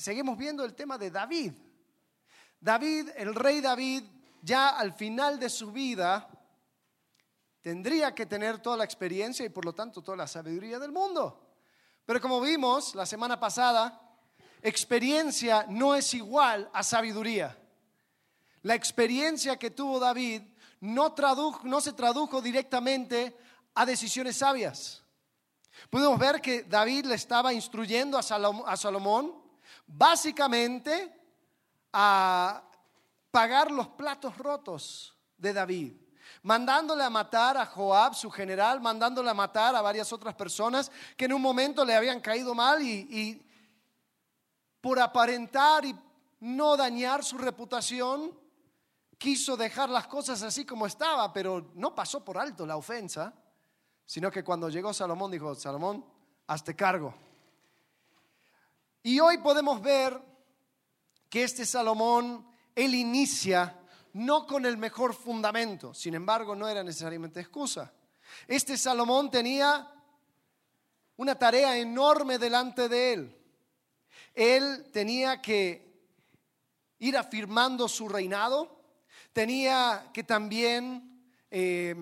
seguimos viendo el tema de David. David, el rey David, ya al final de su vida, tendría que tener toda la experiencia y por lo tanto toda la sabiduría del mundo. Pero como vimos la semana pasada, experiencia no es igual a sabiduría. La experiencia que tuvo David no, se tradujo directamente a decisiones sabias. Podemos ver que David le estaba instruyendo a Salomón básicamente a pagar los platos rotos de David, mandándole a matar a Joab, su general, mandándole a matar a varias otras personas que en un momento le habían caído mal y, por aparentar y no dañar su reputación, quiso dejar las cosas así como estaba, pero no pasó por alto la ofensa, sino que cuando llegó Salomón dijo, Salomón, hazte cargo. Y hoy podemos ver que este Salomón, él inicia no con el mejor fundamento, sin embargo no era necesariamente excusa. Este Salomón tenía una tarea enorme delante de él. Él tenía que ir afirmando su reinado, tenía que también eh,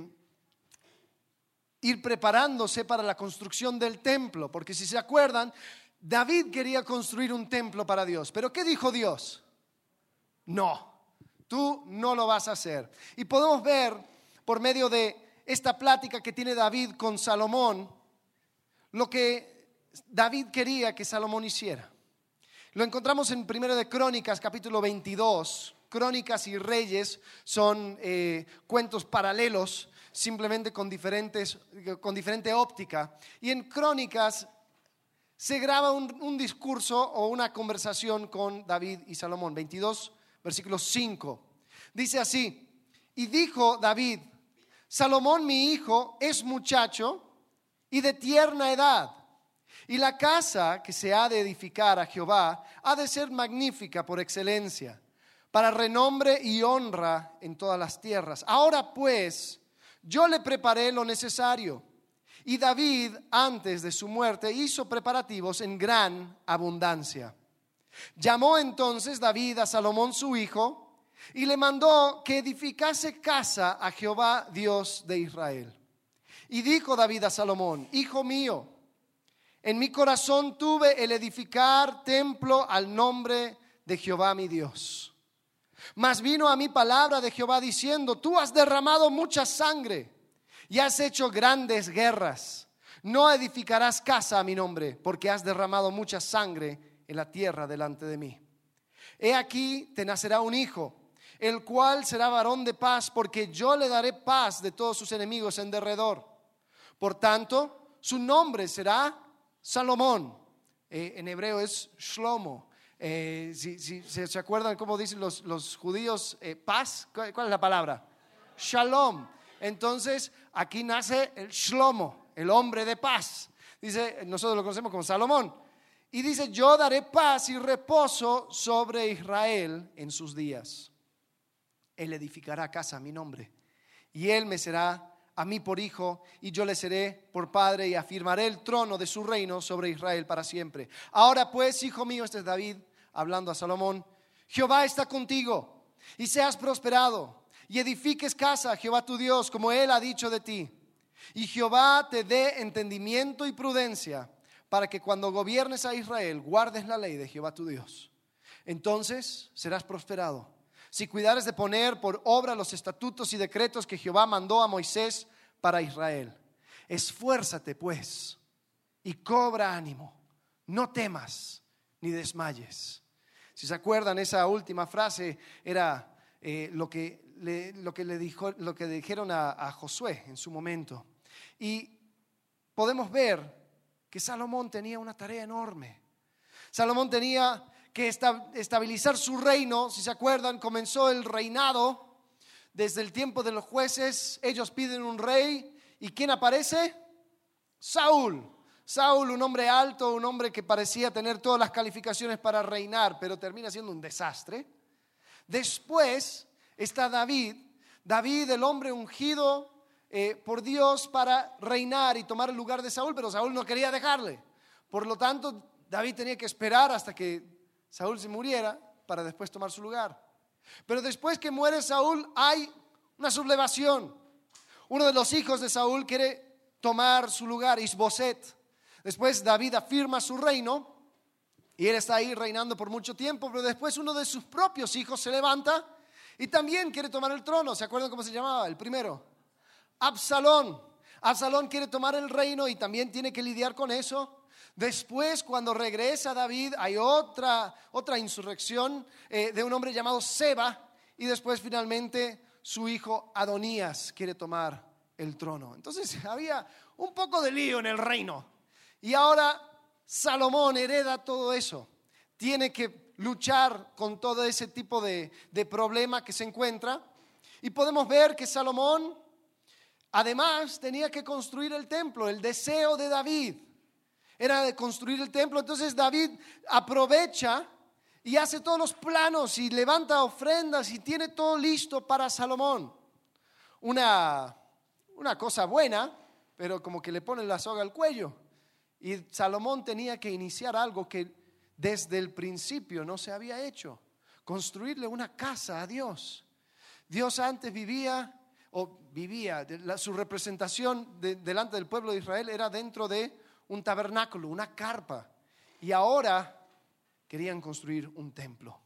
ir preparándose para la construcción del templo, porque si se acuerdan, David quería construir un templo para Dios, pero ¿qué dijo Dios? No, tú no lo vas a hacer. Y podemos ver por medio de esta plática que tiene David con Salomón, lo que David quería que Salomón hiciera. Lo encontramos en Primero de Crónicas, capítulo 22, Crónicas y Reyes son eh, cuentos paralelos, simplemente con, diferentes, con diferente óptica. Y en Crónicas se graba un, discurso o una conversación con David y Salomón. 22, versículo 5. Dice así, y dijo David, Salomón mi hijo es muchacho y de tierna edad. Y la casa que se ha de edificar a Jehová ha de ser magnífica por excelencia para renombre y honra en todas las tierras. Ahora pues, yo le preparé lo necesario. Y David, antes de su muerte, hizo preparativos en gran abundancia. Llamó entonces David a Salomón su hijo y le mandó que edificase casa a Jehová Dios de Israel. Y dijo David a Salomón, Hijo mío, en mi corazón tuve el edificar templo al nombre de Jehová mi Dios. Mas vino a mí palabra de Jehová diciendo, tú has derramado mucha sangre y has hecho grandes guerras. No edificarás casa a mi nombre, porque has derramado mucha sangre en la tierra delante de mí. He aquí te nacerá un hijo, el cual será varón de paz, porque yo le daré paz de todos sus enemigos en derredor. Por tanto, su nombre será Salomón. Eh, en hebreo es Shlomo. Eh, si, se acuerdan cómo dicen los, judíos, eh, paz, ¿cuál, es la palabra? Shalom. Entonces, aquí nace el Shlomo, el hombre de paz. Dice, nosotros lo conocemos como Salomón. Y dice, yo daré paz y reposo sobre Israel en sus días. Él edificará casa a mi nombre. Y él me será a mí por hijo, y yo le seré por padre, y afirmaré el trono de su reino sobre Israel para siempre. Ahora pues, hijo mío, este es David, hablando a Salomón, Jehová está contigo y seas prosperado y edifiques casa a Jehová tu Dios como él ha dicho de ti. Y Jehová te dé entendimiento y prudencia para que cuando gobiernes a Israel guardes la ley de Jehová tu Dios. Entonces serás prosperado. Si cuidares de poner por obra los estatutos y decretos que Jehová mandó a Moisés para Israel. Esfuérzate pues y cobra ánimo. No temas ni desmayes. Si se acuerdan, esa última frase era eh, lo, que lo, que le dijo, lo que dijeron a, Josué en su momento. Y podemos ver que Salomón tenía una tarea enorme. Salomón tenía que estabilizar su reino. Si se acuerdan, comenzó el reinado desde el tiempo de los jueces. Ellos piden un rey. ¿Y quién aparece? Saúl. Saúl, un hombre alto, un hombre que parecía tener todas las calificaciones para reinar, pero termina siendo un desastre. Después está David, David el hombre ungido eh, por Dios para reinar y tomar el lugar de Saúl, pero Saúl no quería dejarle. Por lo tanto, David tenía que esperar hasta que Saúl se muriera para después tomar su lugar. Pero después que muere Saúl hay una sublevación. Uno de los hijos de Saúl quiere tomar su lugar, Isboset. Después David afirma su reino y él está ahí reinando por mucho tiempo, pero después uno de sus propios hijos se levanta y también quiere tomar el trono. ¿Se acuerdan cómo se llamaba el primero? Absalón. Absalón quiere tomar el reino y también tiene que lidiar con eso. Después, cuando regresa David, hay otra, otra insurrección eh, de un hombre llamado Seba y después finalmente su hijo Adonías quiere tomar el trono. Entonces había un poco de lío en el reino. Y ahora Salomón hereda todo eso. Tiene que luchar con todo ese tipo de, de problema que se encuentra. Y podemos ver que Salomón Además, tenía que construir el templo. El deseo de David era de construir el templo. Entonces David aprovecha y hace todos los planos y levanta ofrendas y tiene todo listo para Salomón. Una, una cosa buena, pero como que le pone la soga al cuello. Y Salomón tenía que iniciar algo que desde el principio no se había hecho. Construirle una casa a Dios. Dios antes vivía o vivía, su representación delante del pueblo de Israel era dentro de un tabernáculo, una carpa. Y ahora querían construir un templo.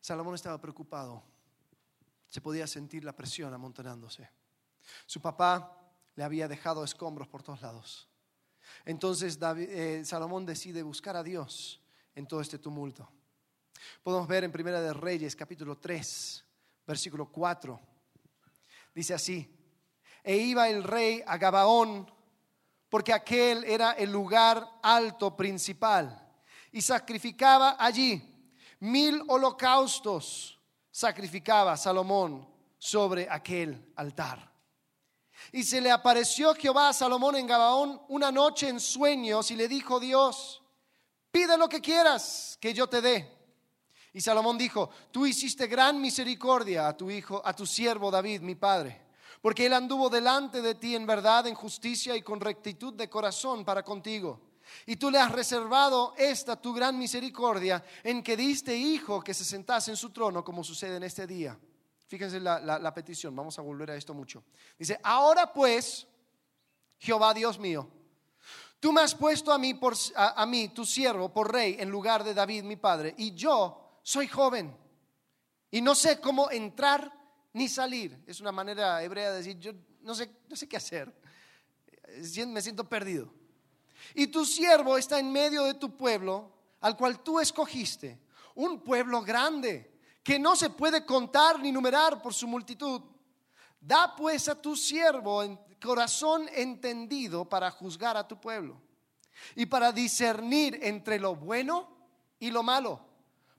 Salomón estaba preocupado. Se podía sentir la presión amontonándose. Su papá le había dejado escombros por todos lados. Entonces eh, Salomón decide buscar a Dios en todo este tumulto. Podemos ver en Primera de Reyes, capítulo 3, versículo 4 Dice así, e iba el rey a Gabaón, porque aquel era el lugar alto principal, y sacrificaba allí mil holocaustos, sacrificaba Salomón sobre aquel altar. Y se le apareció Jehová a Salomón en Gabaón una noche en sueños y le dijo Dios, pide lo que quieras que yo te dé. Y Salomón dijo, tú hiciste gran misericordia a tu hijo, a tu siervo David, mi padre, porque él anduvo delante de ti en verdad, en justicia y con rectitud de corazón para contigo. Y tú le has reservado esta tu gran misericordia en que diste hijo que se sentase en su trono, como sucede en este día. Fíjense la, petición, vamos a volver a esto mucho. Dice, ahora pues, Jehová Dios mío, tú me has puesto a mí, por, a mí, tu siervo, por rey, en lugar de David, mi padre, y yo soy joven y no sé cómo entrar ni salir. Es una manera hebrea de decir, yo no sé, no sé qué hacer. Me siento perdido. Y tu siervo está en medio de tu pueblo, al cual tú escogiste, un pueblo grande, que no se puede contar ni numerar por su multitud. Da pues a tu siervo corazón entendido para juzgar a tu pueblo y para discernir entre lo bueno y lo malo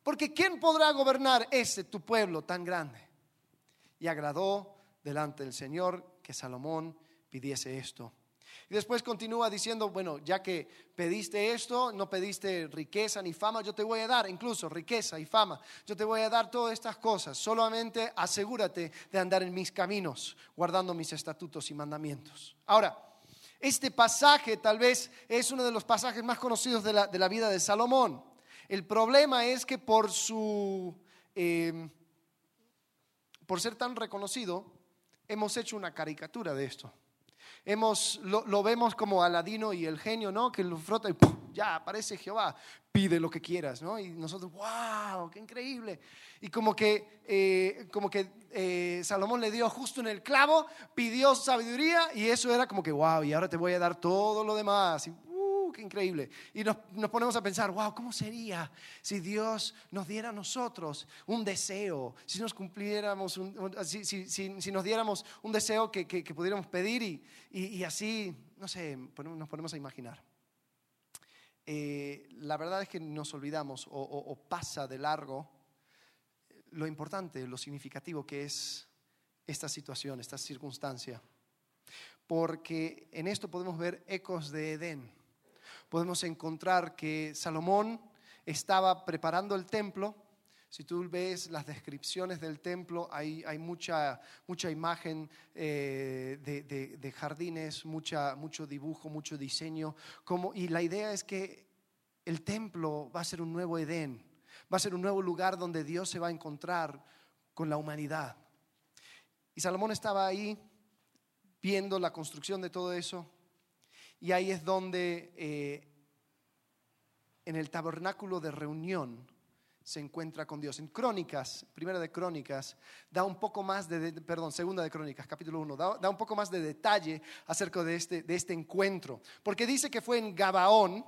porque ¿quién podrá gobernar ese tu pueblo tan grande? Y agradó delante del Señor que Salomón pidiese esto. Y después continúa diciendo, bueno, ya que pediste esto, no pediste riqueza ni fama, yo te voy a dar incluso riqueza y fama. Yo te voy a dar todas estas cosas. Solamente asegúrate de andar en mis caminos, guardando mis estatutos y mandamientos. Ahora, este pasaje tal vez es uno de los pasajes más conocidos de la, de la vida de Salomón. El problema es que por su, em, por ser tan reconocido, hemos hecho una caricatura de esto. Hemos, lo, vemos como Aladino y el genio, ¿no? Que lo frota y ya aparece Jehová, pide lo que quieras, ¿no? Y nosotros, wow, qué increíble. Y como que, eh, como que eh, Salomón le dio justo en el clavo, pidió sabiduría y eso era como que, wow, y ahora te voy a dar todo lo demás qué increíble. Y nos, ponemos a pensar, wow, ¿cómo sería si Dios nos diera a nosotros un deseo? Si nos cumpliéramos, si, nos diéramos un deseo que, pudiéramos pedir y, así, no sé, nos ponemos a imaginar. Eh, la verdad es que nos olvidamos o pasa de largo lo importante, lo significativo que es esta situación, esta circunstancia. Porque en esto podemos ver ecos de Edén podemos encontrar que Salomón estaba preparando el templo. Si tú ves las descripciones del templo, hay, mucha, mucha imagen eh, de, jardines, mucha, mucho dibujo, mucho diseño. Como, y la idea es que el templo va a ser un nuevo Edén, va a ser un nuevo lugar donde Dios se va a encontrar con la humanidad. Y Salomón estaba ahí viendo la construcción de todo eso. Y ahí es donde eh, en el tabernáculo de reunión se encuentra con Dios. En Crónicas, primera de Crónicas, da un poco más de, perdón, segunda de Crónicas, capítulo 1, da, un poco más de detalle acerca de este, de este encuentro. Porque dice que fue en Gabaón,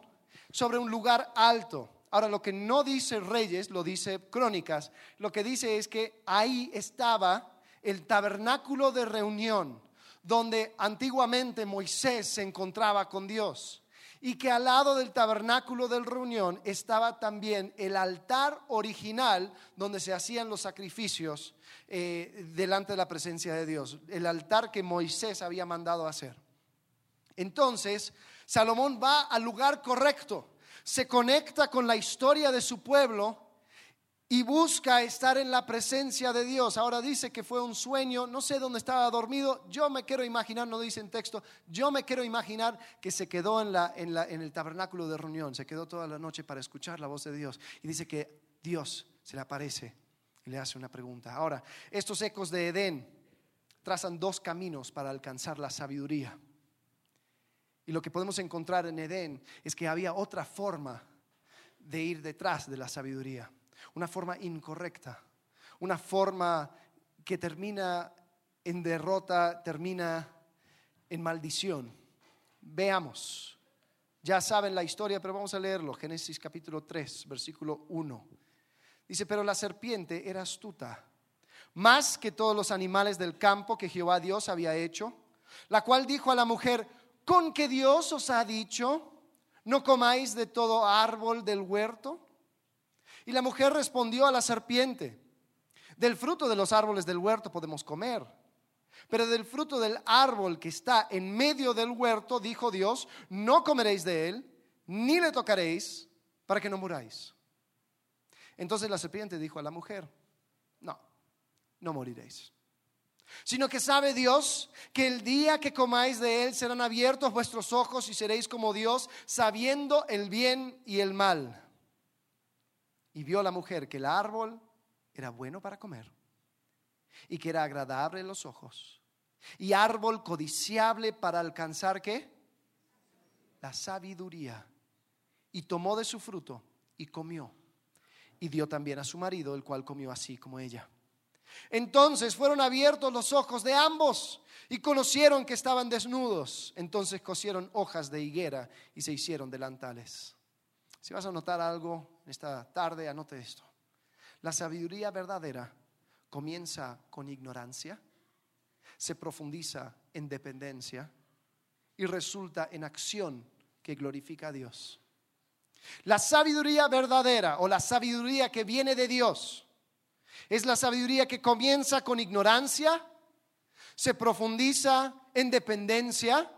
sobre un lugar alto. Ahora, lo que no dice Reyes, lo dice Crónicas, lo que dice es que ahí estaba el tabernáculo de reunión, donde antiguamente Moisés se encontraba con Dios. Y que al lado del tabernáculo de reunión estaba también el altar original donde se hacían los sacrificios eh, delante de la presencia de Dios, el altar que Moisés había mandado hacer. Entonces, Salomón va al lugar correcto, se conecta con la historia de su pueblo y busca estar en la presencia de Dios. Ahora dice que fue un sueño, no sé dónde estaba dormido, yo me quiero imaginar, no dice en texto, yo me quiero imaginar que se quedó en, la, en, el tabernáculo de reunión, se quedó toda la noche para escuchar la voz de Dios. Y dice que Dios se le aparece y le hace una pregunta. Ahora, estos ecos de Edén trazan dos caminos para alcanzar la sabiduría. Y lo que podemos encontrar en Edén es que había otra forma de ir detrás de la sabiduría, una forma incorrecta, una forma que termina en derrota, termina en maldición. Veamos, ya saben la historia, pero vamos a leerlo, Génesis capítulo 3, versículo 1. Dice, pero la serpiente era astuta, más que todos los animales del campo que Jehová Dios había hecho, la cual dijo a la mujer, con que Dios os ha dicho, no comáis de todo árbol del huerto. Y la mujer respondió a la serpiente, del fruto de los árboles del huerto podemos comer, pero del fruto del árbol que está en medio del huerto, dijo Dios, no comeréis de él, ni le tocaréis, para que no muráis. Entonces la serpiente dijo a la mujer, no, no moriréis sino que sabe Dios que el día que comáis de él serán abiertos vuestros ojos y seréis como Dios, sabiendo el bien y el mal. Y vio la mujer que el árbol era bueno para comer y que era agradable en los ojos y árbol codiciable para alcanzar qué? La sabiduría. Y tomó de su fruto y comió. Y dio también a su marido, el cual comió así como ella. Entonces fueron abiertos los ojos de ambos y conocieron que estaban desnudos. Entonces cosieron hojas de higuera y se hicieron delantales. Si vas a notar algo esta tarde, anote esto. La sabiduría verdadera comienza con ignorancia, se profundiza en dependencia y resulta en acción que glorifica a Dios. La sabiduría verdadera o la sabiduría que viene de Dios es la sabiduría que comienza con ignorancia, se profundiza en dependencia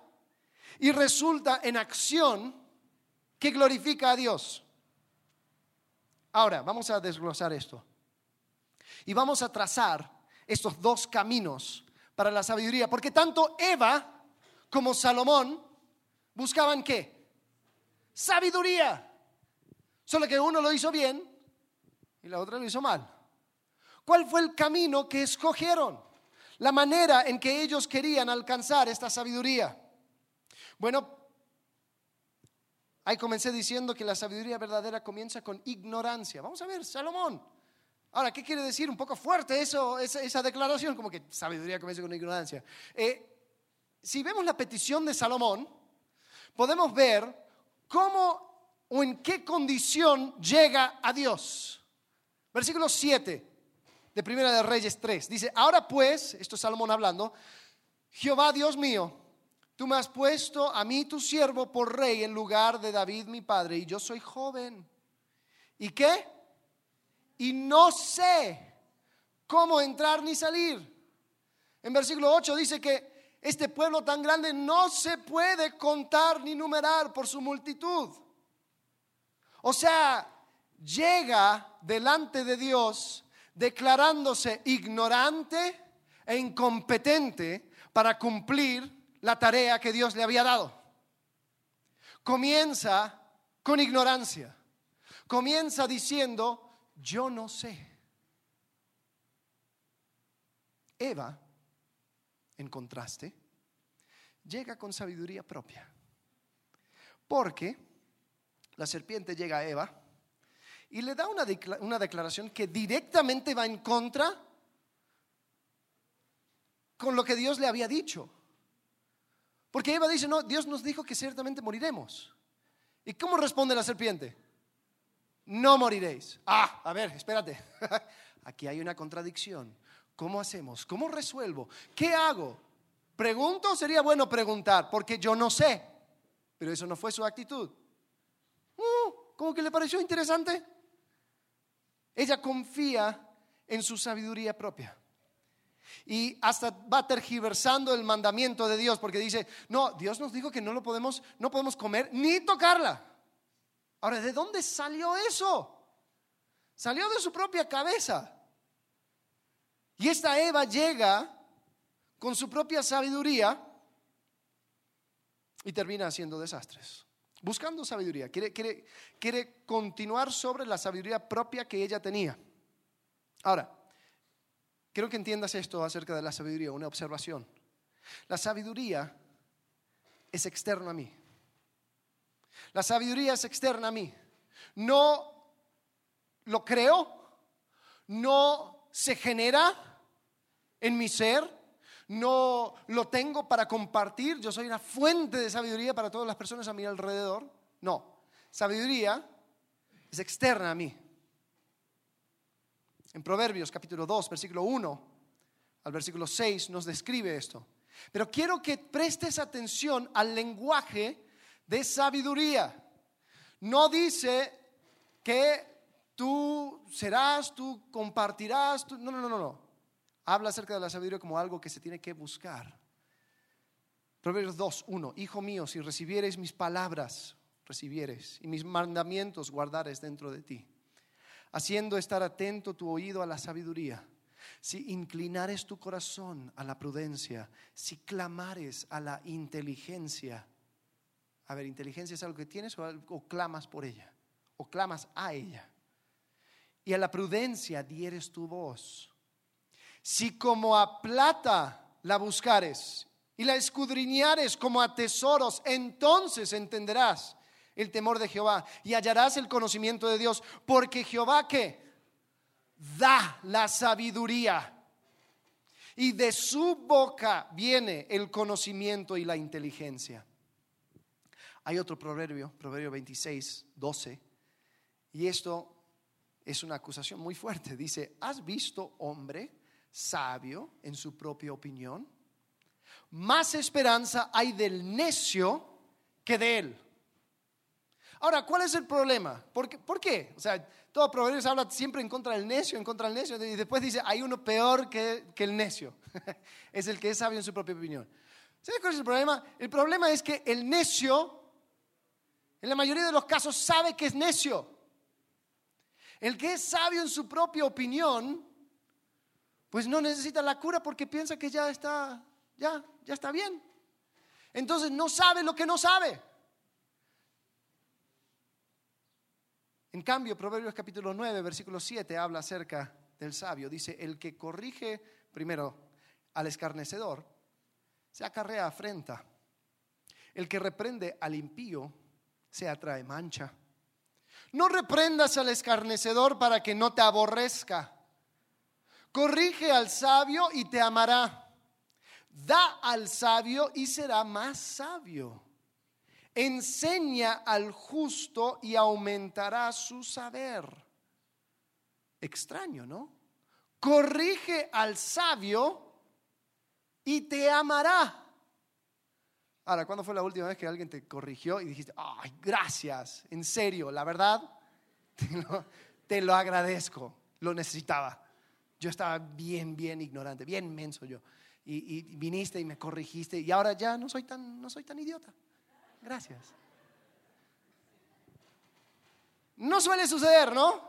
y resulta en acción que glorifica a Dios. Ahora, vamos a desglosar esto. Y vamos a trazar estos dos caminos para la sabiduría, porque tanto Eva como Salomón buscaban qué? Sabiduría. Solo que uno lo hizo bien y la otra lo hizo mal. ¿Cuál fue el camino que escogieron? La manera en que ellos querían alcanzar esta sabiduría. Bueno, ahí comencé diciendo que la sabiduría verdadera comienza con ignorancia. Vamos a ver, Salomón. Ahora, ¿qué quiere decir? Un poco fuerte eso, esa, declaración, como que sabiduría comienza con ignorancia. Eh, si vemos la petición de Salomón, podemos ver cómo o en qué condición llega a Dios. Versículo 7 de Primera de Reyes 3. Dice, ahora pues, esto es Salomón hablando, Jehová Dios mío, tú me has puesto a mí tu siervo por rey en lugar de David mi padre, y yo soy joven. ¿Y qué? Y no sé cómo entrar ni salir. En versículo 8 dice que este pueblo tan grande no se puede contar ni numerar por su multitud. O sea, llega delante de Dios declarándose ignorante e incompetente para cumplir la tarea que Dios le había dado. Comienza con ignorancia. Comienza diciendo, yo no sé. Eva, en contraste, llega con sabiduría propia. Porque la serpiente llega a Eva y le da una, una declaración que directamente va en contra con lo que Dios le había dicho. Porque Eva dice, no, Dios nos dijo que ciertamente moriremos. ¿Y cómo responde la serpiente? No moriréis. Ah, a ver, espérate. Aquí hay una contradicción. ¿Cómo hacemos? ¿Cómo resuelvo? ¿Qué hago? ¿Pregunto? Sería bueno preguntar, porque yo no sé. Pero eso no fue su actitud. Uh, ¿Cómo que le pareció interesante? Ella confía en su sabiduría propia. Y hasta va tergiversando el mandamiento de Dios porque dice, no, Dios nos dijo que no lo podemos, no podemos comer ni tocarla. Ahora, ¿de dónde salió eso? Salió de su propia cabeza. Y esta Eva llega con su propia sabiduría y termina haciendo desastres. Buscando sabiduría. Quiere, quiere, quiere continuar sobre la sabiduría propia que ella tenía. Ahora, Quiero que entiendas esto acerca de la sabiduría, una observación. La sabiduría es externa a mí. La sabiduría es externa a mí. No lo creo, no se genera en mi ser, no lo tengo para compartir. Yo soy una fuente de sabiduría para todas las personas a mi alrededor. No, sabiduría es externa a mí. En Proverbios capítulo 2, versículo 1 al versículo 6 nos describe esto. Pero quiero que prestes atención al lenguaje de sabiduría. No dice que tú serás, tú compartirás, no, no, no, no. Habla acerca de la sabiduría como algo que se tiene que buscar. Proverbios 2, 1. Hijo mío, si recibieres mis palabras, recibieres, y mis mandamientos guardares dentro de ti haciendo estar atento tu oído a la sabiduría, si inclinares tu corazón a la prudencia, si clamares a la inteligencia. A ver, inteligencia es algo que tienes o, clamas por ella, o clamas a ella. Y a la prudencia dieres tu voz. Si como a plata la buscares y la escudriñares como a tesoros, entonces entenderás el temor de Jehová y hallarás el conocimiento de Dios, porque Jehová que da la sabiduría y de su boca viene el conocimiento y la inteligencia. Hay otro proverbio, proverbio 26, 12, y esto es una acusación muy fuerte. Dice, ¿has visto hombre sabio en su propia opinión? Más esperanza hay del necio que de él. Ahora, ¿cuál es el problema? ¿Por qué? O sea, todo Proverbios habla siempre en contra del necio, en contra del necio, y después dice, hay uno peor que, el necio. es el que es sabio en su propia opinión. ¿Sabes cuál es el problema? El problema es que el necio, en la mayoría de los casos, sabe que es necio. El que es sabio en su propia opinión, pues no necesita la cura porque piensa que ya está, ya, ya está bien. Entonces no sabe lo que no sabe. En cambio, Proverbios capítulo 9, versículo 7 habla acerca del sabio. Dice, el que corrige primero al escarnecedor, se acarrea afrenta. El que reprende al impío, se atrae mancha. No reprendas al escarnecedor para que no te aborrezca. Corrige al sabio y te amará. Da al sabio y será más sabio enseña al justo y aumentará su saber. Extraño, ¿no? Corrige al sabio y te amará. Ahora, ¿cuándo fue la última vez que alguien te corrigió y dijiste, ay, gracias, en serio, la verdad, te lo, agradezco, lo necesitaba. Yo estaba bien, bien ignorante, bien menso yo. Y, y, viniste y me corrigiste y ahora ya no soy tan, no soy tan idiota. Gracias. No suele suceder, ¿no?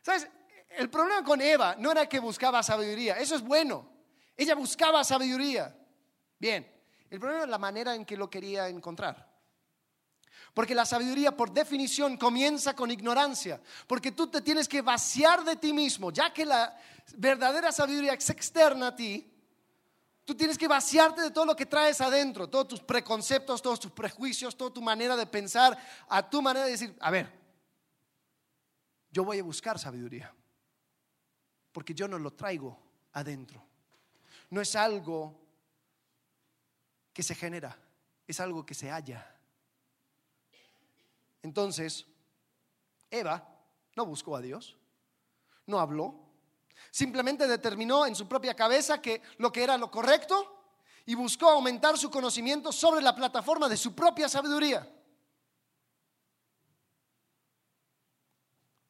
¿Sabes? El problema con Eva no era que buscaba sabiduría, eso es bueno. Ella buscaba sabiduría. Bien, el problema es la manera en que lo quería encontrar. Porque la sabiduría por definición comienza con ignorancia. Porque tú te tienes que vaciar de ti mismo, ya que la verdadera sabiduría es externa a ti. Tú tienes que vaciarte de todo lo que traes adentro, todos tus preconceptos, todos tus prejuicios, toda tu manera de pensar, a tu manera de decir, a ver, yo voy a buscar sabiduría. Porque yo no lo traigo adentro. No es algo que se genera, es algo que se halla. Entonces, Eva no buscó a Dios, no habló, simplemente determinó en su propia cabeza que lo que era lo correcto y buscó aumentar su conocimiento sobre la plataforma de su propia sabiduría.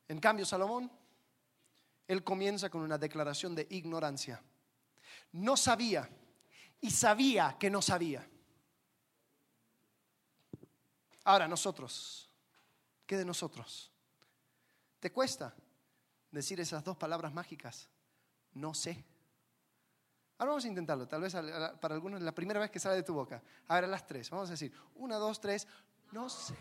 En cambio, Salomón, él comienza con una declaración de ignorancia. No sabía y sabía que no sabía. Ahora nosotros, ¿qué de nosotros? ¿Te cuesta decir esas dos palabras mágicas? No sé. Ahora vamos a intentarlo, tal vez para algunos la primera vez que sale de tu boca. Ahora las tres, vamos a decir, una, dos, tres, no sé.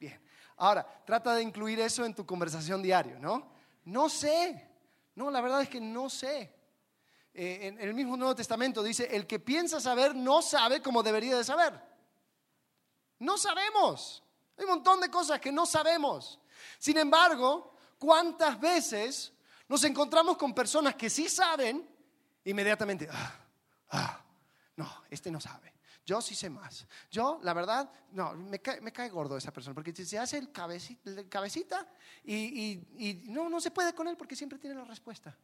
bien. Ahora, trata de incluir eso en tu conversación diaria, ¿no? No sé. No, la verdad es que no sé. Eh, en el mismo Nuevo Testamento dice, el que piensa saber no sabe como debería de saber. No sabemos. Hay un montón de cosas que no sabemos. Sin embargo, ¿cuántas veces nos encontramos con personas que sí saben, inmediatamente, ah, ah, no, este no sabe. Yo sí sé más. Yo, la verdad, no, me cae, gordo esa persona, porque se hace el cabecita, y, no, no se puede con él porque siempre tiene la respuesta.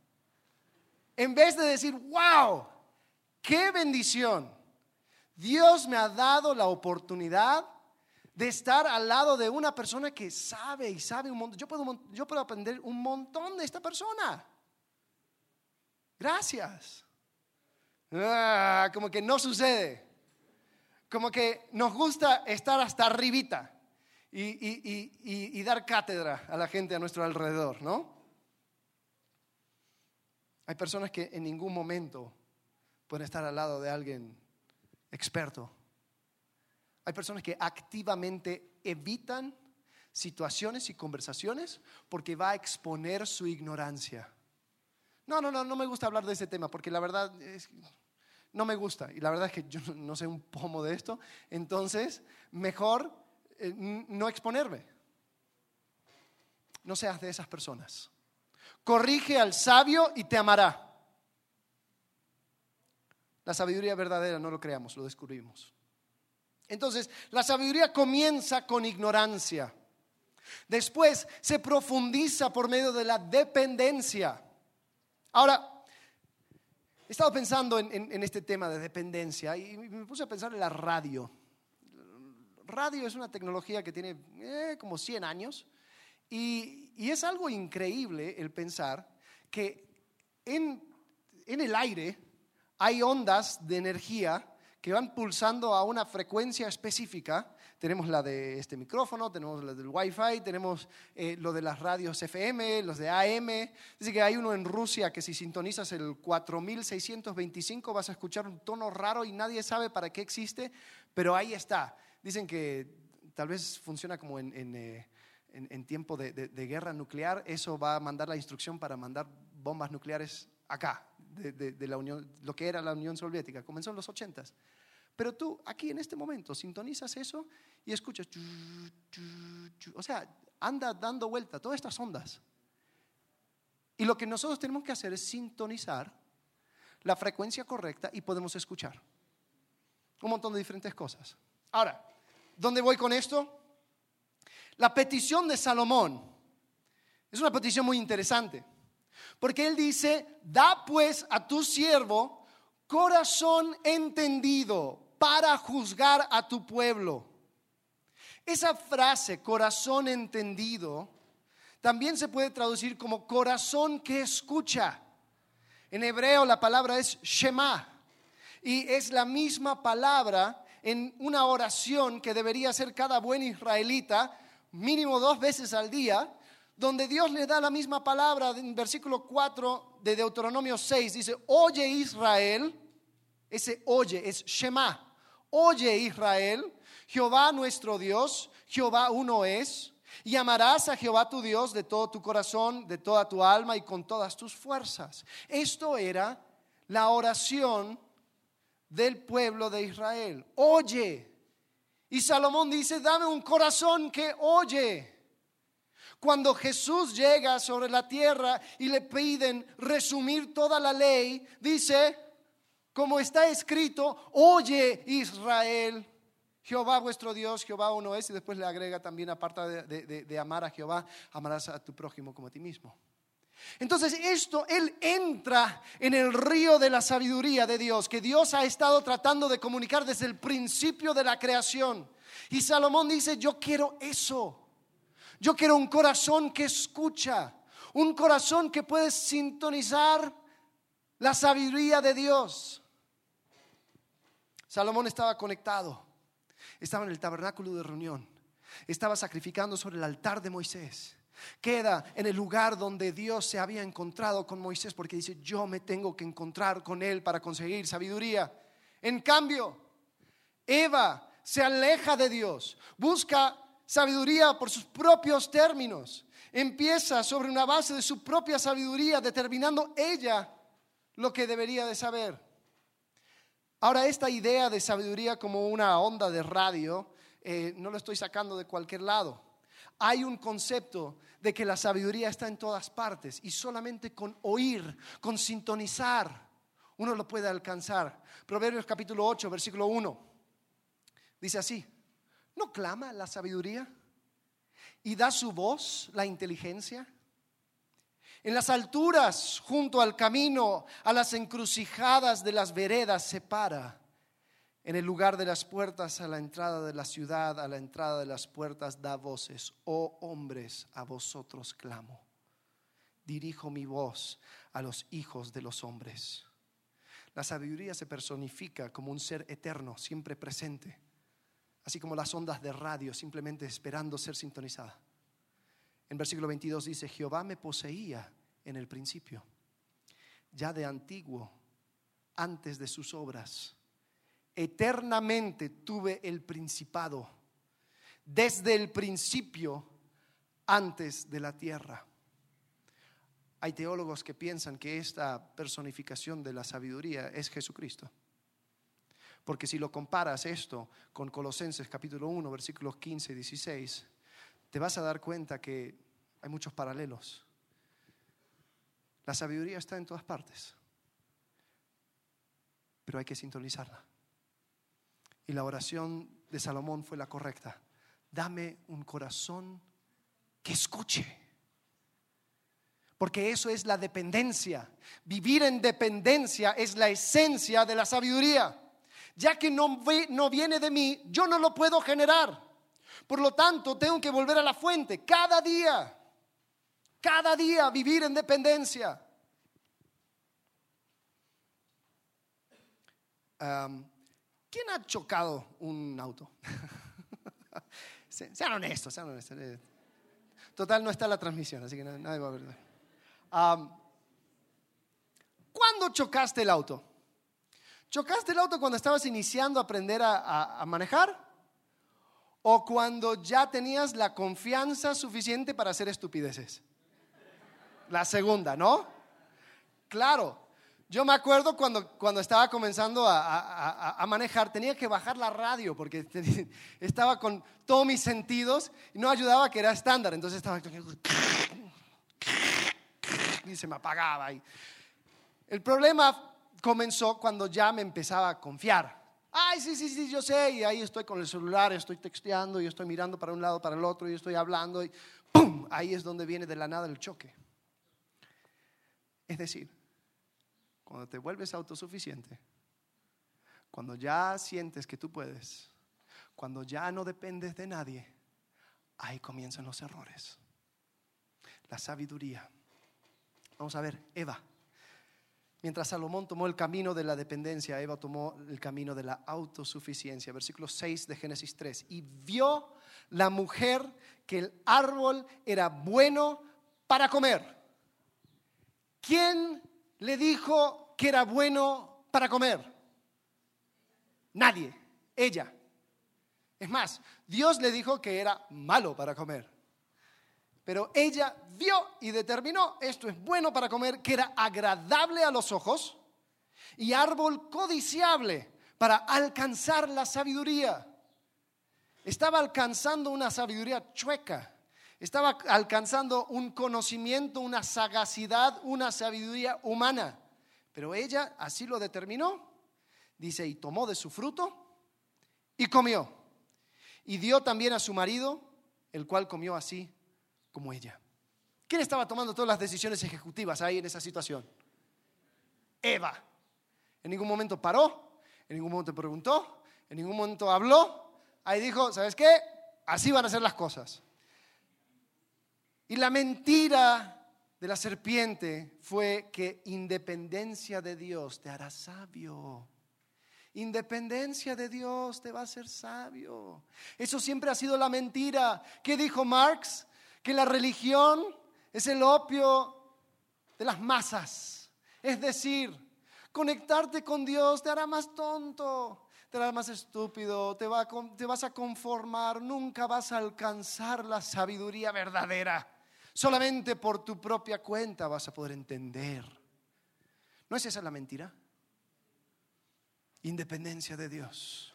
En vez de decir, wow, qué bendición. Dios me ha dado la oportunidad de estar al lado de una persona que sabe y sabe un montón. Yo puedo, yo puedo aprender un montón de esta persona. Gracias. Ah, como que no sucede como que nos gusta estar hasta arribita y, dar cátedra a la gente a nuestro alrededor, ¿no? Hay personas que en ningún momento pueden estar al lado de alguien experto. Hay personas que activamente evitan situaciones y conversaciones porque va a exponer su ignorancia. No, no, no, no me gusta hablar de ese tema porque la verdad no me gusta. Y la verdad es que yo no sé un pomo de esto. Entonces, mejor eh, no exponerme. No seas de esas personas. Corrige al sabio y te amará. La sabiduría verdadera no lo creamos, lo descubrimos. Entonces, la sabiduría comienza con ignorancia. Después se profundiza por medio de la dependencia. Ahora, He estado pensando en, este tema de dependencia y me puse a pensar en la radio. Radio es una tecnología que tiene eh, como 100 años y, es algo increíble el pensar que en, en el aire hay ondas de energía que van pulsando a una frecuencia específica tenemos la de este micrófono, tenemos la del Wi-Fi, tenemos eh, lo de las radios FM, los de AM. Dice que hay uno en Rusia que si sintonizas el 4625 vas a escuchar un tono raro y nadie sabe para qué existe, pero ahí está. Dicen que tal vez funciona como en, en, eh, tiempo de, guerra nuclear, eso va a mandar la instrucción para mandar bombas nucleares acá, de, la Unión, lo que era la Unión Soviética. Comenzó en los 80s. Pero tú aquí en este momento sintonizas eso y escuchas, o sea, anda dando vuelta todas estas ondas. Y lo que nosotros tenemos que hacer es sintonizar la frecuencia correcta y podemos escuchar un montón de diferentes cosas. Ahora, ¿dónde voy con esto? La petición de Salomón es una petición muy interesante, porque él dice, da pues a tu siervo corazón entendido para juzgar a tu pueblo. Esa frase, corazón entendido, también se puede traducir como corazón que escucha. En hebreo la palabra es Shema y es la misma palabra en una oración que debería hacer cada buen israelita mínimo dos veces al día, donde Dios le da la misma palabra en versículo 4 de Deuteronomio 6, dice, oye Israel, ese oye es Shema Oye Israel, Jehová nuestro Dios, Jehová uno es, y amarás a Jehová tu Dios de todo tu corazón, de toda tu alma y con todas tus fuerzas. Esto era la oración del pueblo de Israel. Oye. Y Salomón dice, dame un corazón que oye. Cuando Jesús llega sobre la tierra y le piden resumir toda la ley, dice, como está escrito, oye Israel, Jehová vuestro Dios, Jehová uno es, y después le agrega también, aparte de, de amar a Jehová, amarás a tu prójimo como a ti mismo. Entonces esto, Él entra en el río de la sabiduría de Dios, que Dios ha estado tratando de comunicar desde el principio de la creación. Y Salomón dice, yo quiero eso. Yo quiero un corazón que escucha, un corazón que puede sintonizar la sabiduría de Dios. Salomón estaba conectado, estaba en el tabernáculo de reunión, estaba sacrificando sobre el altar de Moisés queda en el lugar donde Dios se había encontrado con Moisés porque dice, yo me tengo que encontrar con él para conseguir sabiduría. En cambio, Eva se aleja de Dios, busca sabiduría por sus propios términos, empieza sobre una base de su propia sabiduría, determinando ella lo que debería de saber. Ahora, esta idea de sabiduría como una onda de radio, eh, no lo estoy sacando de cualquier lado. Hay un concepto de que la sabiduría está en todas partes y solamente con oír, con sintonizar, uno lo puede alcanzar. Proverbios capítulo 8, versículo 1. Dice así, ¿no clama la sabiduría y da su voz la inteligencia? En las alturas, junto al camino, a las encrucijadas de las veredas, se para en el lugar de las puertas a la entrada de la ciudad, a la entrada de las puertas, da voces. Oh hombres, a vosotros clamo. Dirijo mi voz a los hijos de los hombres. La sabiduría se personifica como un ser eterno, siempre presente, así como las ondas de radio, simplemente esperando ser sintonizada. En versículo 22 dice, Jehová me poseía en el principio, ya de antiguo, antes de sus obras eternamente tuve el principado, desde el principio, antes de la tierra. Hay teólogos que piensan que esta personificación de la sabiduría es Jesucristo. Porque si lo comparas esto con Colosenses capítulo 1, versículos 15 y 16, te vas a dar cuenta que hay muchos paralelos. La sabiduría está en todas partes, pero hay que sintonizarla. Y la oración de Salomón fue la correcta. Dame un corazón que escuche. Porque eso es la dependencia. Vivir en dependencia es la esencia de la sabiduría. Ya que no, no viene de mí, yo no lo puedo generar. Por lo tanto, tengo que volver a la fuente cada día. Cada día vivir en dependencia. ¿Quién ha chocado un auto? sean honestos, sean honestos. Eh. Total, no está la transmisión, así que nadie va a ver. ¿Cuándo chocaste el auto? ¿Chocaste el auto cuando estabas iniciando a aprender a, a manejar? ¿O cuando ya tenías la confianza suficiente para hacer estupideces? La segunda, ¿no? Claro, yo me acuerdo cuando, cuando estaba comenzando a, manejar, tenía que bajar la radio porque estaba con todos mis sentidos y no ayudaba que era estándar. Entonces estaba... Y se me apagaba. Y el problema comenzó cuando ya me empezaba a confiar. Ay, sí, sí, sí, yo sé. Y ahí estoy con el celular, estoy texteando, y estoy mirando para un lado, para el otro, y estoy hablando. Y ¡pum! Ahí es donde viene de la nada el choque. Es decir, cuando te vuelves autosuficiente, cuando ya sientes que tú puedes, cuando ya no dependes de nadie, ahí comienzan los errores. La sabiduría. Vamos a ver, Eva. Mientras Salomón tomó el camino de la dependencia, Eva tomó el camino de la autosuficiencia. Versículo 6 de Génesis 3. Y vio la mujer que el árbol era bueno para comer. ¿Quién le dijo que era bueno para comer? Nadie. ella. Es más, Dios le dijo que era malo para comer. Pero ella vio y determinó, esto es bueno para comer, que era agradable a los ojos y árbol codiciable para alcanzar la sabiduría. Estaba alcanzando una sabiduría chueca. Estaba alcanzando un conocimiento, una sagacidad, una sabiduría humana. Pero ella así lo determinó. Dice, y tomó de su fruto y comió. Y dio también a su marido, el cual comió así como ella. ¿Quién estaba tomando todas las decisiones ejecutivas ahí en esa situación? Eva. En ningún momento paró, en ningún momento preguntó, en ningún momento habló. Ahí dijo, ¿sabes qué? Así van a ser las cosas. Y la mentira de la serpiente fue que independencia de Dios te hará sabio. Independencia de Dios te va a hacer sabio. Eso siempre ha sido la mentira. ¿Qué dijo Marx? Que la religión es el opio de las masas. Es decir, conectarte con Dios te hará más tonto, te hará más estúpido, te, te vas a conformar, nunca vas a alcanzar la sabiduría verdadera. Solamente por tu propia cuenta vas a poder entender. ¿No es esa la mentira? Independencia de Dios.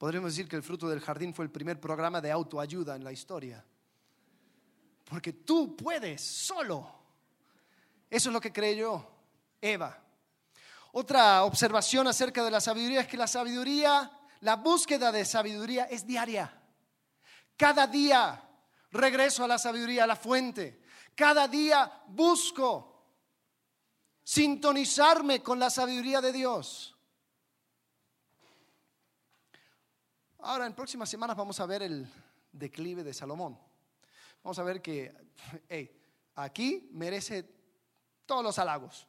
Podríamos decir que el fruto del jardín fue el primer programa de autoayuda en la historia. Porque tú puedes solo. Eso es lo que creyó Eva. Otra observación acerca de la sabiduría es que la sabiduría, la búsqueda de sabiduría es diaria. Cada día regreso a la sabiduría, a la fuente. Cada día busco sintonizarme con la sabiduría de Dios. Ahora, en próximas semanas vamos a ver el declive de Salomón. Vamos a ver que aquí merece todos los halagos.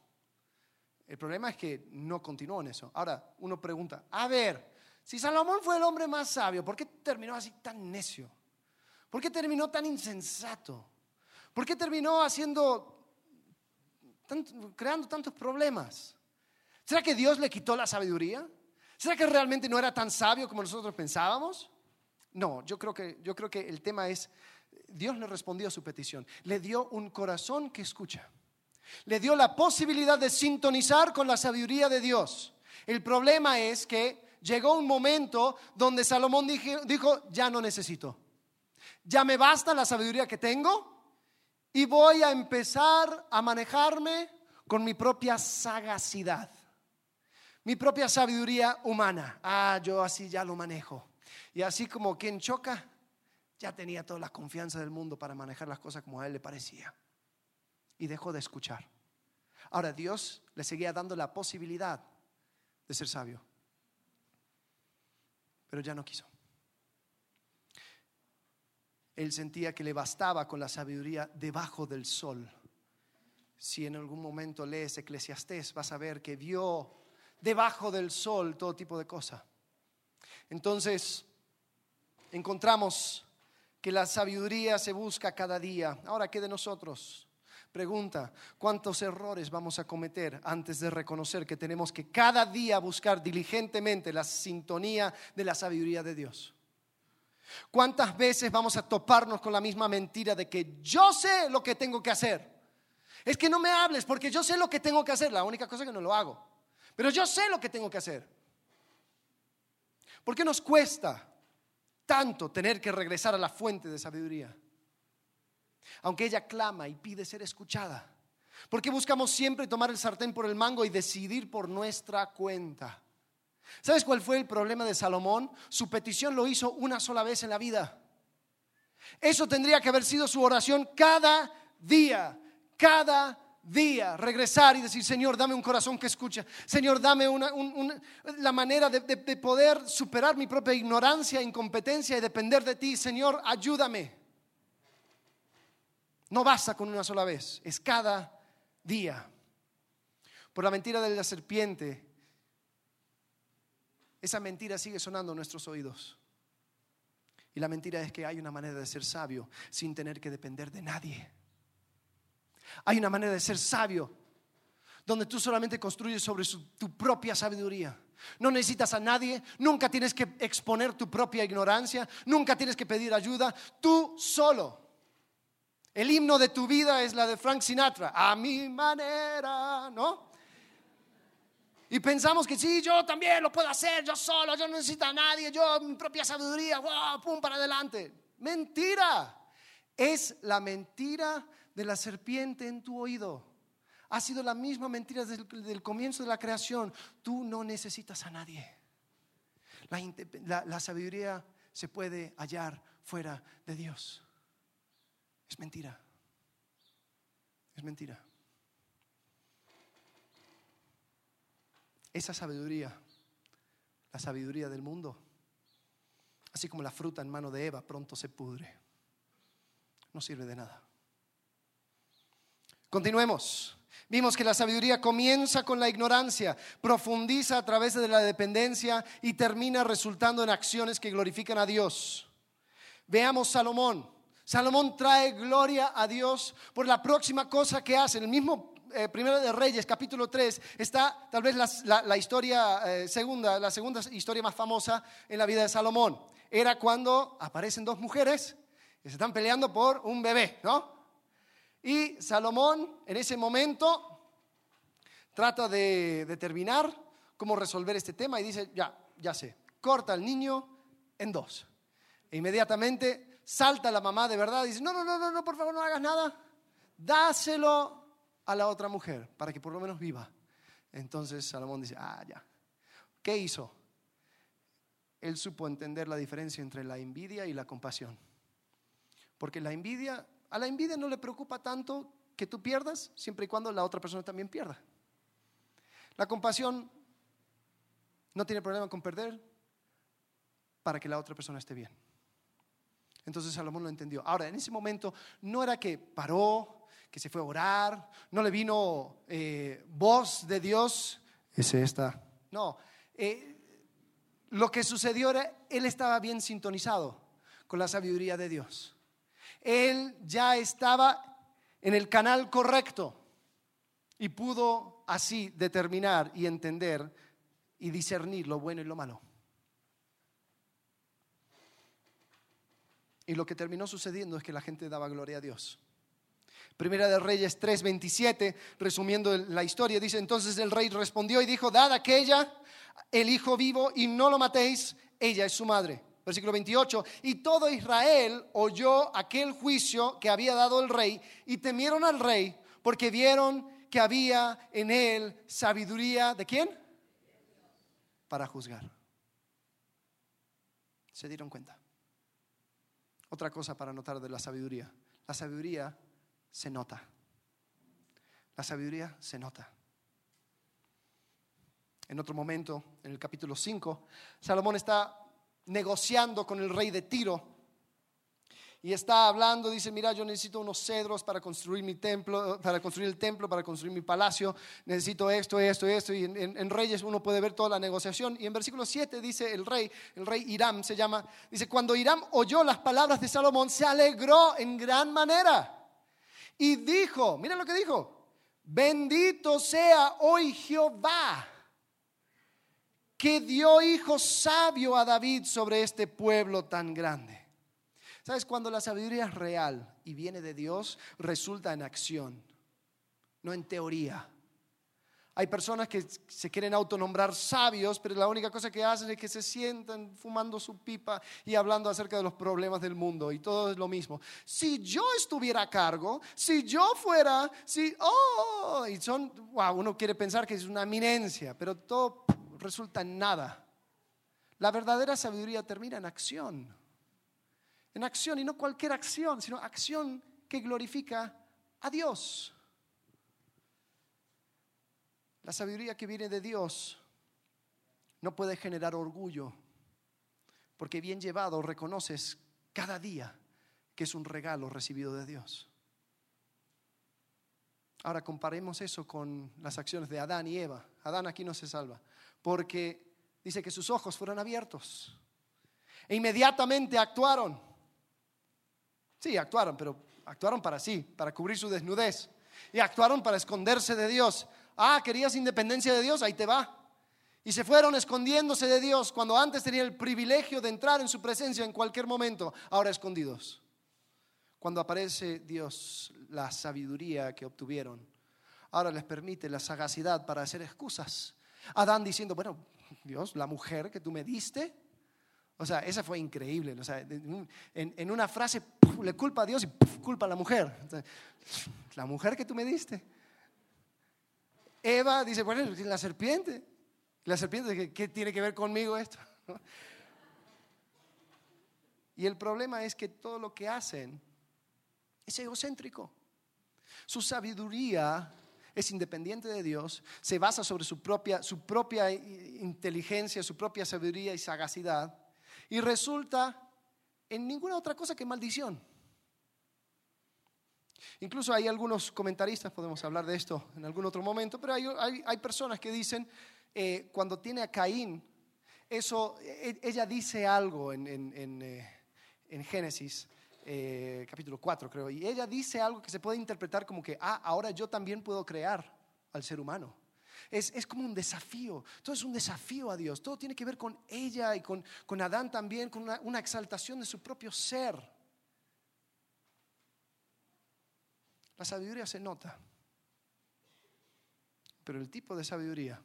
El problema es que no continuó en eso. Ahora, uno pregunta, a ver, si Salomón fue el hombre más sabio, ¿por qué terminó así tan necio? ¿Por qué terminó tan insensato? ¿Por qué terminó haciendo, creando tantos problemas? ¿Será que Dios le quitó la sabiduría? ¿Será que realmente no era tan sabio como nosotros pensábamos? No, yo creo que, yo creo que el tema es, Dios le respondió a su petición, le dio un corazón que escucha. Le dio la posibilidad de sintonizar con la sabiduría de Dios. El problema es que llegó un momento donde Salomón dijo, ya no necesito. Ya me basta la sabiduría que tengo y voy a empezar a manejarme con mi propia sagacidad, mi propia sabiduría humana. Ah, yo así ya lo manejo. Y así como quien choca, ya tenía toda la confianza del mundo para manejar las cosas como a él le parecía y dejó de escuchar. Ahora Dios le seguía dando la posibilidad de ser sabio, pero ya no quiso. Él sentía que le bastaba con la sabiduría debajo del sol. Si en algún momento lees Eclesiastés, vas a ver que vio debajo del sol todo tipo de cosas. Entonces, encontramos que la sabiduría se busca cada día. Ahora, ¿qué de nosotros? Pregunta, ¿cuántos errores vamos a cometer antes de reconocer que tenemos que cada día buscar diligentemente la sintonía de la sabiduría de Dios? ¿Cuántas veces vamos a toparnos con la misma mentira de que yo sé lo que tengo que hacer? Es que no me hables porque yo sé lo que tengo que hacer, la única cosa que no lo hago. Pero yo sé lo que tengo que hacer. ¿Por qué nos cuesta tanto tener que regresar a la fuente de sabiduría? aunque ella clama y pide ser escuchada. Porque buscamos siempre tomar el sartén por el mango y decidir por nuestra cuenta. ¿Sabes cuál fue el problema de Salomón? Su petición lo hizo una sola vez en la vida. Eso tendría que haber sido su oración cada día, cada día. Regresar y decir, Señor, dame un corazón que escucha. Señor, dame una, la manera de, de poder superar mi propia ignorancia, incompetencia y depender de ti. Señor, ayúdame. No basta con una sola vez, es cada día. Por la mentira de la serpiente, esa mentira sigue sonando en nuestros oídos. Y la mentira es que hay una manera de ser sabio sin tener que depender de nadie. Hay una manera de ser sabio donde tú solamente construyes sobre tu propia sabiduría, No necesitas a nadie, nunca tienes que exponer tu propia ignorancia, nunca tienes que pedir ayuda, tú solo. El himno de tu vida es la de Frank Sinatra, a mi manera, ¿no? Y pensamos que sí, yo también lo puedo hacer, yo solo, yo no necesito a nadie, yo mi propia sabiduría, wow, pum, para adelante. Mentira. Es la mentira de la serpiente en tu oído. Ha sido la misma mentira desde el comienzo de la creación. Tú no necesitas a nadie. La, sabiduría se puede hallar fuera de Dios. Es mentira. Es mentira. Esa sabiduría, la sabiduría del mundo, así como la fruta en mano de Eva, pronto se pudre. No sirve de nada. Continuemos. Vimos que la sabiduría comienza con la ignorancia, profundiza a través de la dependencia y termina resultando en acciones que glorifican a Dios. Veamos Salomón. Salomón trae gloria a Dios por la próxima cosa que hace. En el mismo eh, Primero de Reyes, capítulo 3, está tal vez la, historia eh, segunda, la segunda historia más famosa en la vida de Salomón. Era cuando aparecen dos mujeres que se están peleando por un bebé, ¿no? Y Salomón en ese momento trata de determinar cómo resolver este tema y dice, ya, ya sé, corta al niño en dos. E inmediatamente salta la mamá de verdad y dice, no, no, no, no, por favor no hagas nada, dáselo a la otra mujer para que por lo menos viva. Entonces Salomón dice, ah, ya. ¿Qué hizo? Él supo entender la diferencia entre la envidia y la compasión. Porque la envidia, a la envidia no le preocupa tanto que tú pierdas, siempre y cuando la otra persona también pierda. La compasión no tiene problema con perder para que la otra persona esté bien. Entonces Salomón lo entendió. Ahora, en ese momento no era que paró, que se fue a orar, no le vino eh, voz de Dios, es esta. No, eh, lo que sucedió era, él estaba bien sintonizado con la sabiduría de Dios. Él ya estaba en el canal correcto y pudo así determinar y entender y discernir lo bueno y lo malo. Y lo que terminó sucediendo es que la gente daba gloria a Dios. Primera de Reyes 3:27, resumiendo la historia, dice, entonces el rey respondió y dijo, dad aquella el hijo vivo y no lo matéis, ella es su madre. Versículo 28, y todo Israel oyó aquel juicio que había dado el rey y temieron al rey porque vieron que había en él sabiduría de quién? Para juzgar. Se dieron cuenta. Otra cosa para notar de la sabiduría. La sabiduría se nota. La sabiduría se nota. En otro momento, en el capítulo 5, Salomón está negociando con el rey de Tiro. Y está hablando, dice, mira, yo necesito unos cedros para construir mi templo, para construir el templo, para construir mi palacio, necesito esto, esto, esto, y en, Reyes uno puede ver toda la negociación, y en versículo 7 dice el rey, el rey Hiram se llama, dice, cuando Hiram oyó las palabras de Salomón, se alegró en gran manera y dijo, mira lo que dijo, bendito sea hoy Jehová, que dio hijo sabio a David sobre este pueblo tan grande. ¿Sabes? Cuando la sabiduría es real y viene de Dios, resulta en acción, no en teoría. Hay personas que se quieren autonombrar sabios, pero la única cosa que hacen es que se sientan fumando su pipa y hablando acerca de los problemas del mundo y todo es lo mismo. Si yo estuviera a cargo, si yo fuera, si, oh, y son, wow, uno quiere pensar que es una eminencia, pero todo resulta en nada. La verdadera sabiduría termina en acción. En acción y no cualquier acción, sino acción que glorifica a Dios. La sabiduría que viene de Dios no puede generar orgullo, porque bien llevado reconoces cada día que es un regalo recibido de Dios. Ahora comparemos eso con las acciones de Adán y Eva. Adán aquí no se salva, porque dice que sus ojos fueron abiertos e inmediatamente actuaron. Sí, actuaron, pero actuaron para sí, para cubrir su desnudez. Y actuaron para esconderse de Dios. Ah, querías independencia de Dios, ahí te va. Y se fueron escondiéndose de Dios cuando antes tenían el privilegio de entrar en su presencia en cualquier momento, ahora escondidos. Cuando aparece Dios, la sabiduría que obtuvieron, ahora les permite la sagacidad para hacer excusas. Adán diciendo, bueno, Dios, la mujer que tú me diste, o sea, esa fue increíble. O sea, en, una frase le culpa a Dios y culpa a la mujer. la mujer que tú me diste. Eva dice, bueno, la serpiente. La serpiente, ¿qué, tiene que ver conmigo esto? Y el problema es que todo lo que hacen es egocéntrico. Su sabiduría es independiente de Dios, se basa sobre su propia, su propia inteligencia, su propia sabiduría y sagacidad, y resulta en ninguna otra cosa que maldición. Incluso hay algunos comentaristas, podemos hablar de esto en algún otro momento, pero hay, personas que dicen, eh, cuando tiene a Caín, eso, e, ella dice algo en, en eh, Génesis, eh, capítulo 4 creo, y ella dice algo que se puede interpretar como que, ah, ahora yo también puedo crear al ser humano. Es, es, como un desafío, todo es un desafío a Dios, todo tiene que ver con ella y con, con Adán también, con una, una exaltación de su propio ser. La sabiduría se nota, pero el tipo de sabiduría,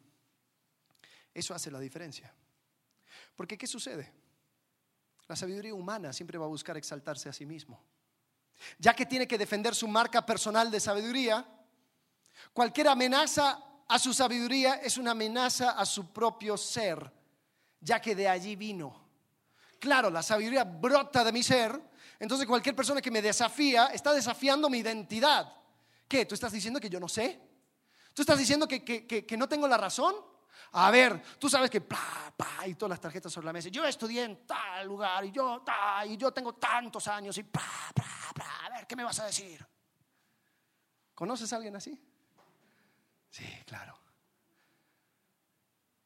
eso hace la diferencia. Porque ¿qué sucede? La sabiduría humana siempre va a buscar exaltarse a sí mismo. Ya que tiene que defender su marca personal de sabiduría, cualquier amenaza a su sabiduría es una amenaza a su propio ser, ya que de allí vino. Claro, la sabiduría brota de mi ser, entonces cualquier persona que me desafía está desafiando mi identidad. ¿Qué? ¿Tú estás diciendo que yo no sé? ¿Tú estás diciendo que, que no tengo la razón? A ver, tú sabes que, y todas las tarjetas sobre la mesa. Yo estudié en tal lugar y yo, y yo tengo tantos años y, a ver, ¿qué me vas a decir? ¿Conoces a alguien así? Sí, claro.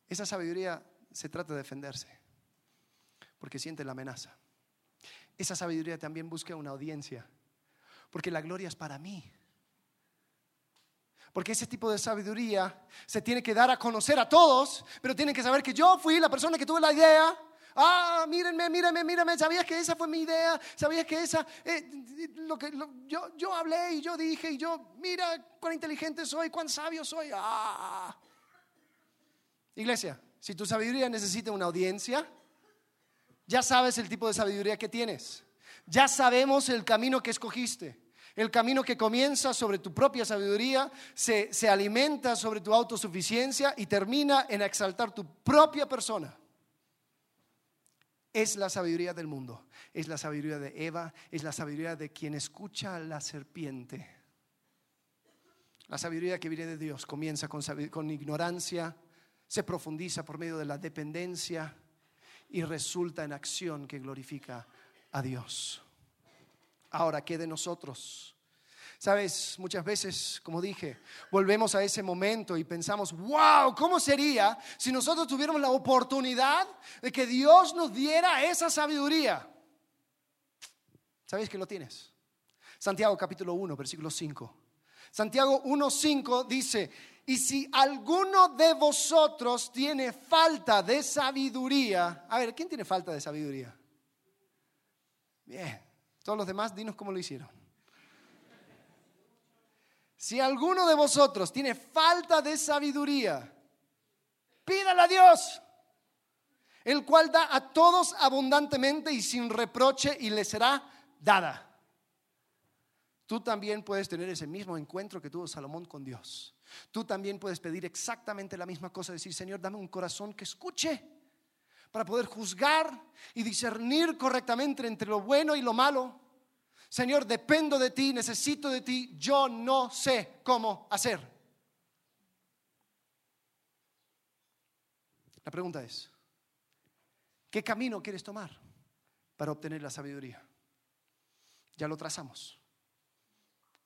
Esa sabiduría se trata de defenderse, porque siente la amenaza. Esa sabiduría también busca una audiencia, porque la gloria es para mí. Porque ese tipo de sabiduría se tiene que dar a conocer a todos, pero tienen que saber que yo fui la persona que tuve la idea. Ah, mírenme, mírenme, mírenme, ¿sabías que esa fue mi idea? ¿Sabías que esa, eh, lo que yo, yo hablé y yo dije y yo, mira cuán inteligente soy, cuán sabio soy? Ah. Iglesia, si tu sabiduría necesita una audiencia, ya sabes el tipo de sabiduría que tienes. Ya sabemos el camino que escogiste. El camino que comienza sobre tu propia sabiduría se, se, alimenta sobre tu autosuficiencia y termina en exaltar tu propia persona. Es la sabiduría del mundo, es la sabiduría de Eva, es la sabiduría de quien escucha a la serpiente. La sabiduría que viene de Dios comienza con, con ignorancia, se profundiza por medio de la dependencia y resulta en acción que glorifica a Dios. Ahora, ¿qué de nosotros? Sabes, muchas veces, como dije, volvemos a ese momento y pensamos, wow, ¿cómo sería si nosotros tuviéramos la oportunidad de que Dios nos diera esa sabiduría? ¿Sabes que lo tienes? Santiago capítulo 1, versículo 5. Santiago 1, 5 dice, y si alguno de vosotros tiene falta de sabiduría, a ver, ¿quién tiene falta de sabiduría? Bien, todos los demás, dinos cómo lo hicieron. Si alguno de vosotros tiene falta de sabiduría, pídala a Dios, el cual da a todos abundantemente y sin reproche y le será dada. Tú también puedes tener ese mismo encuentro que tuvo Salomón con Dios. Tú también puedes pedir exactamente la misma cosa, decir, Señor, dame un corazón que escuche para poder juzgar y discernir correctamente entre lo bueno y lo malo. Señor, dependo de ti, necesito de ti, yo no sé cómo hacer. La pregunta es, ¿qué camino quieres tomar para obtener la sabiduría? Ya lo trazamos.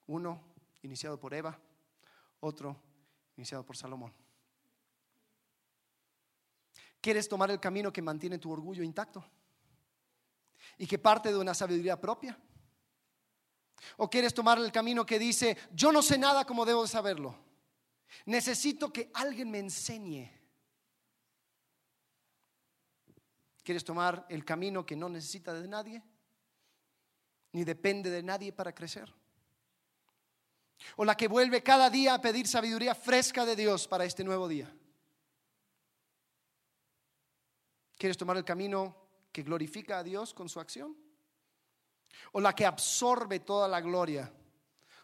Uno iniciado por Eva, otro iniciado por Salomón. ¿Quieres tomar el camino que mantiene tu orgullo intacto? ¿Y que parte de una sabiduría propia? ¿O quieres tomar el camino que dice, yo no sé nada como debo saberlo? Necesito que alguien me enseñe. ¿Quieres tomar el camino que no necesita de nadie? Ni depende de nadie para crecer. O la que vuelve cada día a pedir sabiduría fresca de Dios para este nuevo día. ¿Quieres tomar el camino que glorifica a Dios con su acción? ¿O la que absorbe toda la gloria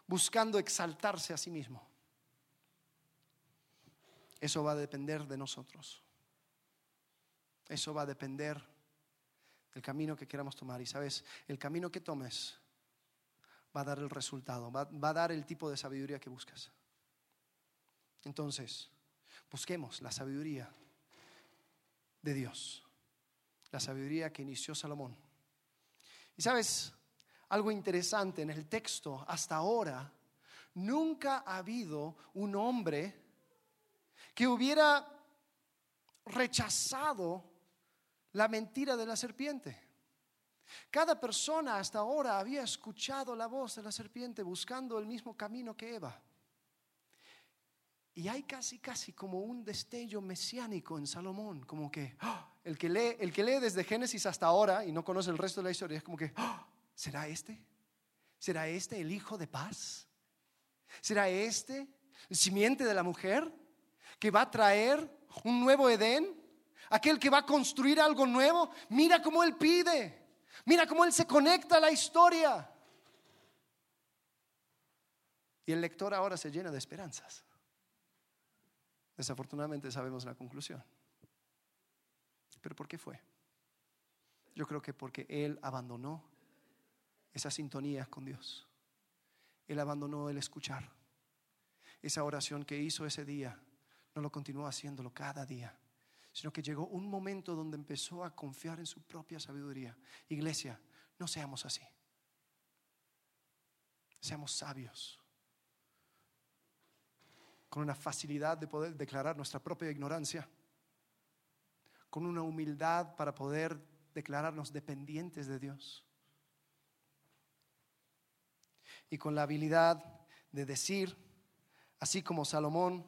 buscando exaltarse a sí mismo? Eso va a depender de nosotros. Eso va a depender del camino que queramos tomar. Y sabes, el camino que tomes va a dar el resultado, va, va a dar el tipo de sabiduría que buscas. Entonces, busquemos la sabiduría de Dios, la sabiduría que inició Salomón. Y sabes, algo interesante en el texto, hasta ahora, nunca ha habido un hombre que hubiera rechazado la mentira de la serpiente. Cada persona hasta ahora había escuchado la voz de la serpiente buscando el mismo camino que Eva. Y hay casi, casi como un destello mesiánico en Salomón, como que ¡ah! el, que lee, el que lee desde Génesis hasta ahora y no conoce el resto de la historia, es como que, ¡ah! ¿será este? ¿Será este el hijo de paz? ¿Será este el simiente de la mujer que va a traer un nuevo Edén? aquel que va a construir algo nuevo, mira cómo Él pide, mira cómo Él se conecta a la historia. Y el lector ahora se llena de esperanzas. Desafortunadamente sabemos la conclusión. ¿Pero por qué fue? Yo creo que porque Él abandonó esa sintonía con Dios. Él abandonó el escuchar. Esa oración que hizo ese día, no lo continuó haciéndolo cada día sino que llegó un momento donde empezó a confiar en su propia sabiduría. Iglesia, no seamos así. Seamos sabios, con una facilidad de poder declarar nuestra propia ignorancia, con una humildad para poder declararnos dependientes de Dios y con la habilidad de decir, así como Salomón,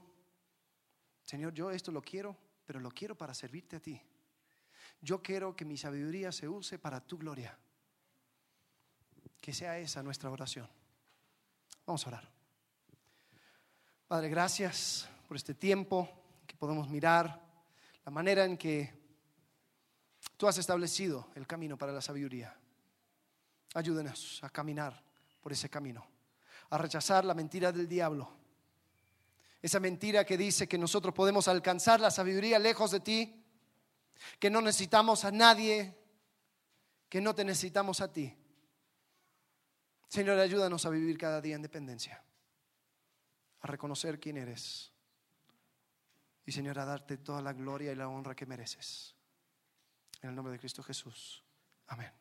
Señor, yo esto lo quiero, pero lo quiero para servirte a ti. Yo quiero que mi sabiduría se use para tu gloria. Que sea esa nuestra oración. Vamos a orar. Padre, gracias por este tiempo que podemos mirar la manera en que tú has establecido el camino para la sabiduría. Ayúdenos a caminar por ese camino, a rechazar la mentira del diablo esa mentira que dice que nosotros podemos alcanzar la sabiduría lejos de ti, que no necesitamos a nadie, que no te necesitamos a ti. Señor, ayúdanos a vivir cada día en dependencia, a reconocer quién eres. Y Señor, a darte toda la gloria y la honra que mereces. En el nombre de Cristo Jesús. Amén.